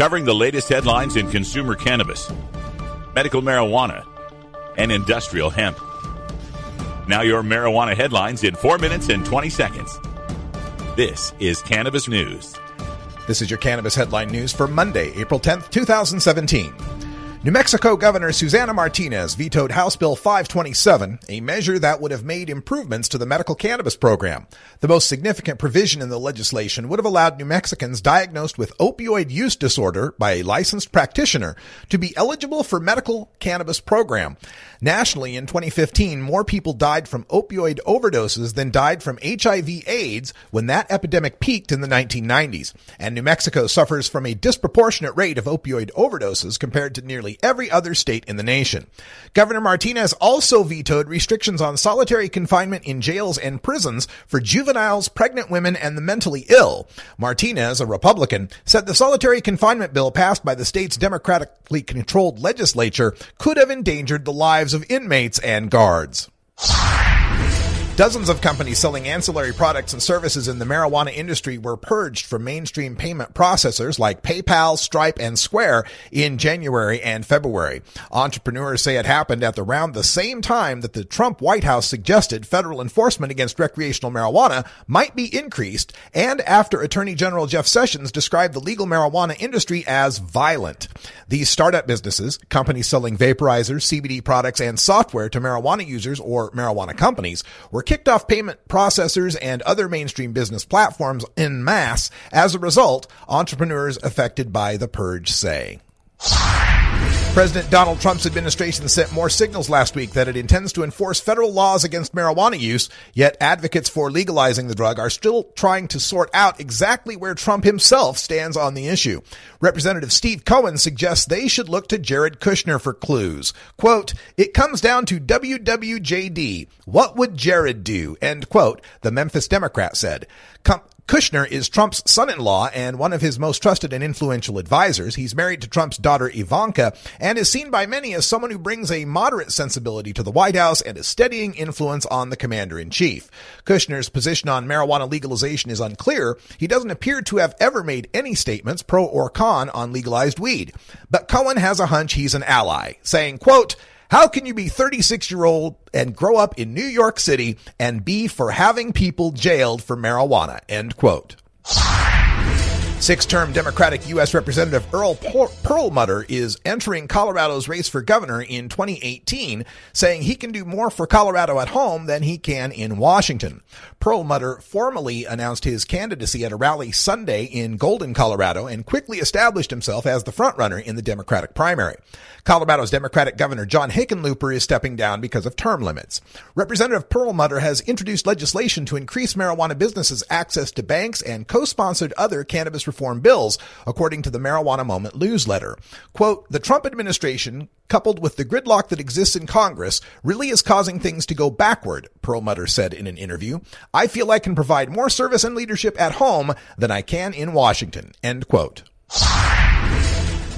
covering the latest headlines in consumer cannabis, medical marijuana, and industrial hemp. Now, your marijuana headlines in 4 minutes and 20 seconds. This is Cannabis News. This is your Cannabis Headline News for Monday, April 10th, 2017. New Mexico Governor Susana Martinez vetoed House Bill 527, a measure that would have made improvements to the medical cannabis program. The most significant provision in the legislation would have allowed New Mexicans diagnosed with opioid use disorder by a licensed practitioner to be eligible for medical cannabis program. Nationally, in 2015, more people died from opioid overdoses than died from HIV AIDS when that epidemic peaked in the 1990s. And New Mexico suffers from a disproportionate rate of opioid overdoses compared to nearly every other state in the nation. Governor Martinez also vetoed restrictions on solitary confinement in jails and prisons for juveniles, pregnant women, and the mentally ill. Martinez, a Republican, said the solitary confinement bill passed by the state's democratically controlled legislature could have endangered the lives of inmates and guards. Dozens of companies selling ancillary products and services in the marijuana industry were purged from mainstream payment processors like PayPal, Stripe, and Square in January and February. Entrepreneurs say it happened at around the same time that the Trump White House suggested federal enforcement against recreational marijuana might be increased and after Attorney General Jeff Sessions described the legal marijuana industry as violent. These startup businesses, companies selling vaporizers, CBD products, and software to marijuana users or marijuana companies, were kicked off payment processors and other mainstream business platforms in mass. As a result, entrepreneurs affected by the purge say. President Donald Trump's administration sent more signals last week that it intends to enforce federal laws against marijuana use, yet advocates for legalizing the drug are still trying to sort out exactly where Trump himself stands on the issue. Representative Steve Cohen suggests they should look to Jared Kushner for clues. Quote, it comes down to WWJD. What would Jared do? End quote, the Memphis Democrat said. Com- Kushner is Trump's son-in-law and one of his most trusted and influential advisors. He's married to Trump's daughter Ivanka and is seen by many as someone who brings a moderate sensibility to the White House and a steadying influence on the commander-in-chief. Kushner's position on marijuana legalization is unclear. He doesn't appear to have ever made any statements pro or con on legalized weed. But Cohen has a hunch he's an ally, saying, quote, how can you be 36 year old and grow up in New York City and be for having people jailed for marijuana? End quote. Six-term Democratic U.S. Representative Earl Perlmutter is entering Colorado's race for governor in 2018, saying he can do more for Colorado at home than he can in Washington. Perlmutter formally announced his candidacy at a rally Sunday in Golden, Colorado, and quickly established himself as the frontrunner in the Democratic primary. Colorado's Democratic Governor John Hickenlooper is stepping down because of term limits. Representative Perlmutter has introduced legislation to increase marijuana businesses' access to banks and co-sponsored other cannabis reform bills, according to the Marijuana Moment newsletter. Quote, the Trump administration, coupled with the gridlock that exists in Congress, really is causing things to go backward, Perlmutter said in an interview. I feel I can provide more service and leadership at home than I can in Washington, end quote.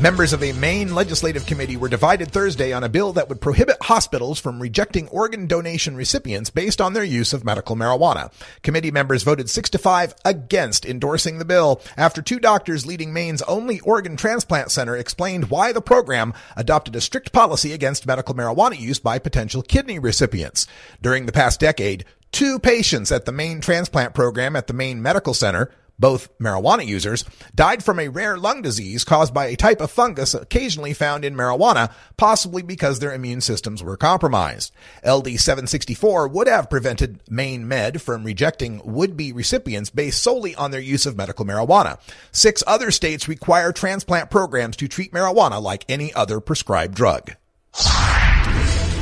Members of a Maine legislative committee were divided Thursday on a bill that would prohibit hospitals from rejecting organ donation recipients based on their use of medical marijuana. Committee members voted 6 to 5 against endorsing the bill after two doctors leading Maine's only organ transplant center explained why the program adopted a strict policy against medical marijuana use by potential kidney recipients. During the past decade, two patients at the Maine transplant program at the Maine Medical Center both marijuana users, died from a rare lung disease caused by a type of fungus occasionally found in marijuana, possibly because their immune systems were compromised. LD 764 would have prevented Maine Med from rejecting would-be recipients based solely on their use of medical marijuana. Six other states require transplant programs to treat marijuana like any other prescribed drug.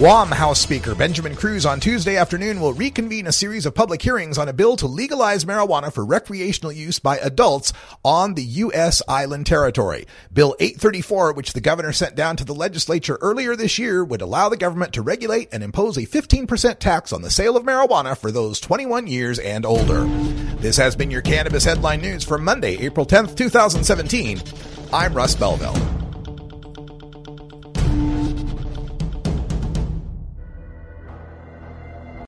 Guam House Speaker Benjamin Cruz on Tuesday afternoon will reconvene a series of public hearings on a bill to legalize marijuana for recreational use by adults on the U.S. island territory. Bill 834, which the governor sent down to the legislature earlier this year, would allow the government to regulate and impose a 15% tax on the sale of marijuana for those 21 years and older. This has been your Cannabis Headline News for Monday, April 10th, 2017. I'm Russ Belville.